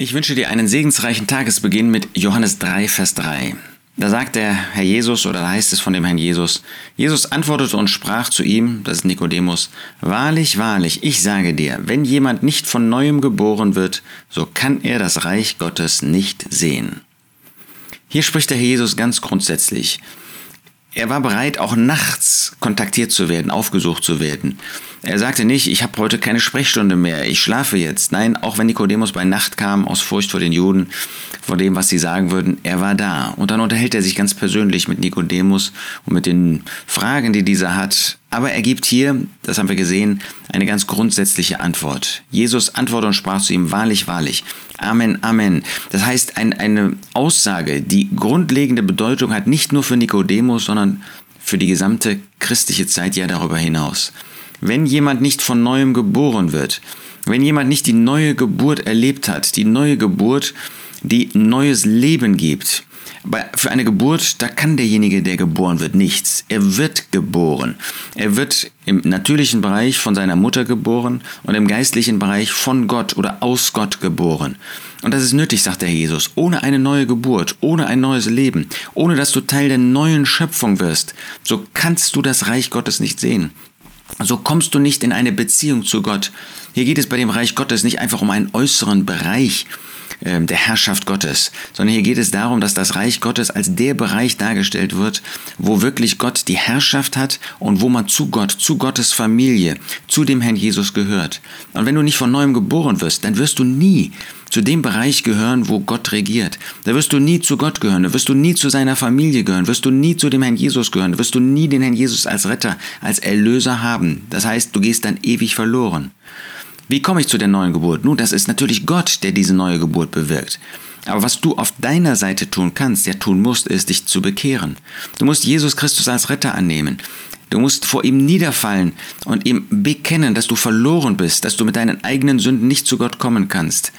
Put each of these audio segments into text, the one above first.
Ich wünsche dir einen segensreichen Tagesbeginn mit Johannes 3, Vers 3. Da sagt der Herr Jesus oder da heißt es von dem Herrn Jesus, Jesus antwortete und sprach zu ihm, das ist Nikodemus, Wahrlich, wahrlich, ich sage dir, wenn jemand nicht von neuem geboren wird, so kann er das Reich Gottes nicht sehen. Hier spricht der Herr Jesus ganz grundsätzlich. Er war bereit, auch nachts kontaktiert zu werden, aufgesucht zu werden. Er sagte nicht, ich habe heute keine Sprechstunde mehr, ich schlafe jetzt. Nein, auch wenn Nikodemus bei Nacht kam, aus Furcht vor den Juden, vor dem, was sie sagen würden, er war da. Und dann unterhält er sich ganz persönlich mit Nikodemus und mit den Fragen, die dieser hat. Aber er gibt hier, das haben wir gesehen, eine ganz grundsätzliche Antwort. Jesus antwortete und sprach zu ihm, wahrlich, wahrlich. Amen, Amen. Das heißt, ein, eine Aussage, die grundlegende Bedeutung hat, nicht nur für Nikodemus, sondern für die gesamte christliche Zeit ja darüber hinaus. Wenn jemand nicht von neuem geboren wird, wenn jemand nicht die neue Geburt erlebt hat, die neue Geburt, die neues Leben gibt, für eine Geburt, da kann derjenige, der geboren wird, nichts. Er wird geboren. Er wird im natürlichen Bereich von seiner Mutter geboren und im geistlichen Bereich von Gott oder aus Gott geboren. Und das ist nötig, sagt der Jesus. Ohne eine neue Geburt, ohne ein neues Leben, ohne dass du Teil der neuen Schöpfung wirst, so kannst du das Reich Gottes nicht sehen so kommst du nicht in eine Beziehung zu Gott. Hier geht es bei dem Reich Gottes nicht einfach um einen äußeren Bereich äh, der Herrschaft Gottes, sondern hier geht es darum, dass das Reich Gottes als der Bereich dargestellt wird, wo wirklich Gott die Herrschaft hat und wo man zu Gott, zu Gottes Familie, zu dem Herrn Jesus gehört. Und wenn du nicht von neuem geboren wirst, dann wirst du nie zu dem Bereich gehören, wo Gott regiert. Da wirst du nie zu Gott gehören, da wirst du nie zu seiner Familie gehören, wirst du nie zu dem Herrn Jesus gehören, wirst du nie den Herrn Jesus als Retter, als Erlöser haben. Das heißt, du gehst dann ewig verloren. Wie komme ich zu der neuen Geburt? Nun, das ist natürlich Gott, der diese neue Geburt bewirkt. Aber was du auf deiner Seite tun kannst, ja tun musst, ist, dich zu bekehren. Du musst Jesus Christus als Retter annehmen. Du musst vor ihm niederfallen und ihm bekennen, dass du verloren bist, dass du mit deinen eigenen Sünden nicht zu Gott kommen kannst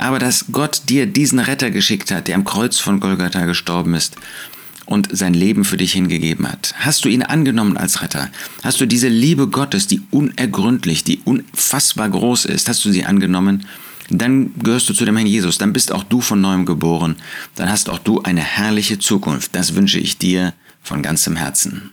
aber dass Gott dir diesen Retter geschickt hat, der am Kreuz von Golgatha gestorben ist und sein Leben für dich hingegeben hat. Hast du ihn angenommen als Retter? Hast du diese Liebe Gottes, die unergründlich, die unfassbar groß ist, hast du sie angenommen? Dann gehörst du zu dem Herrn Jesus, dann bist auch du von neuem geboren, dann hast auch du eine herrliche Zukunft. Das wünsche ich dir von ganzem Herzen.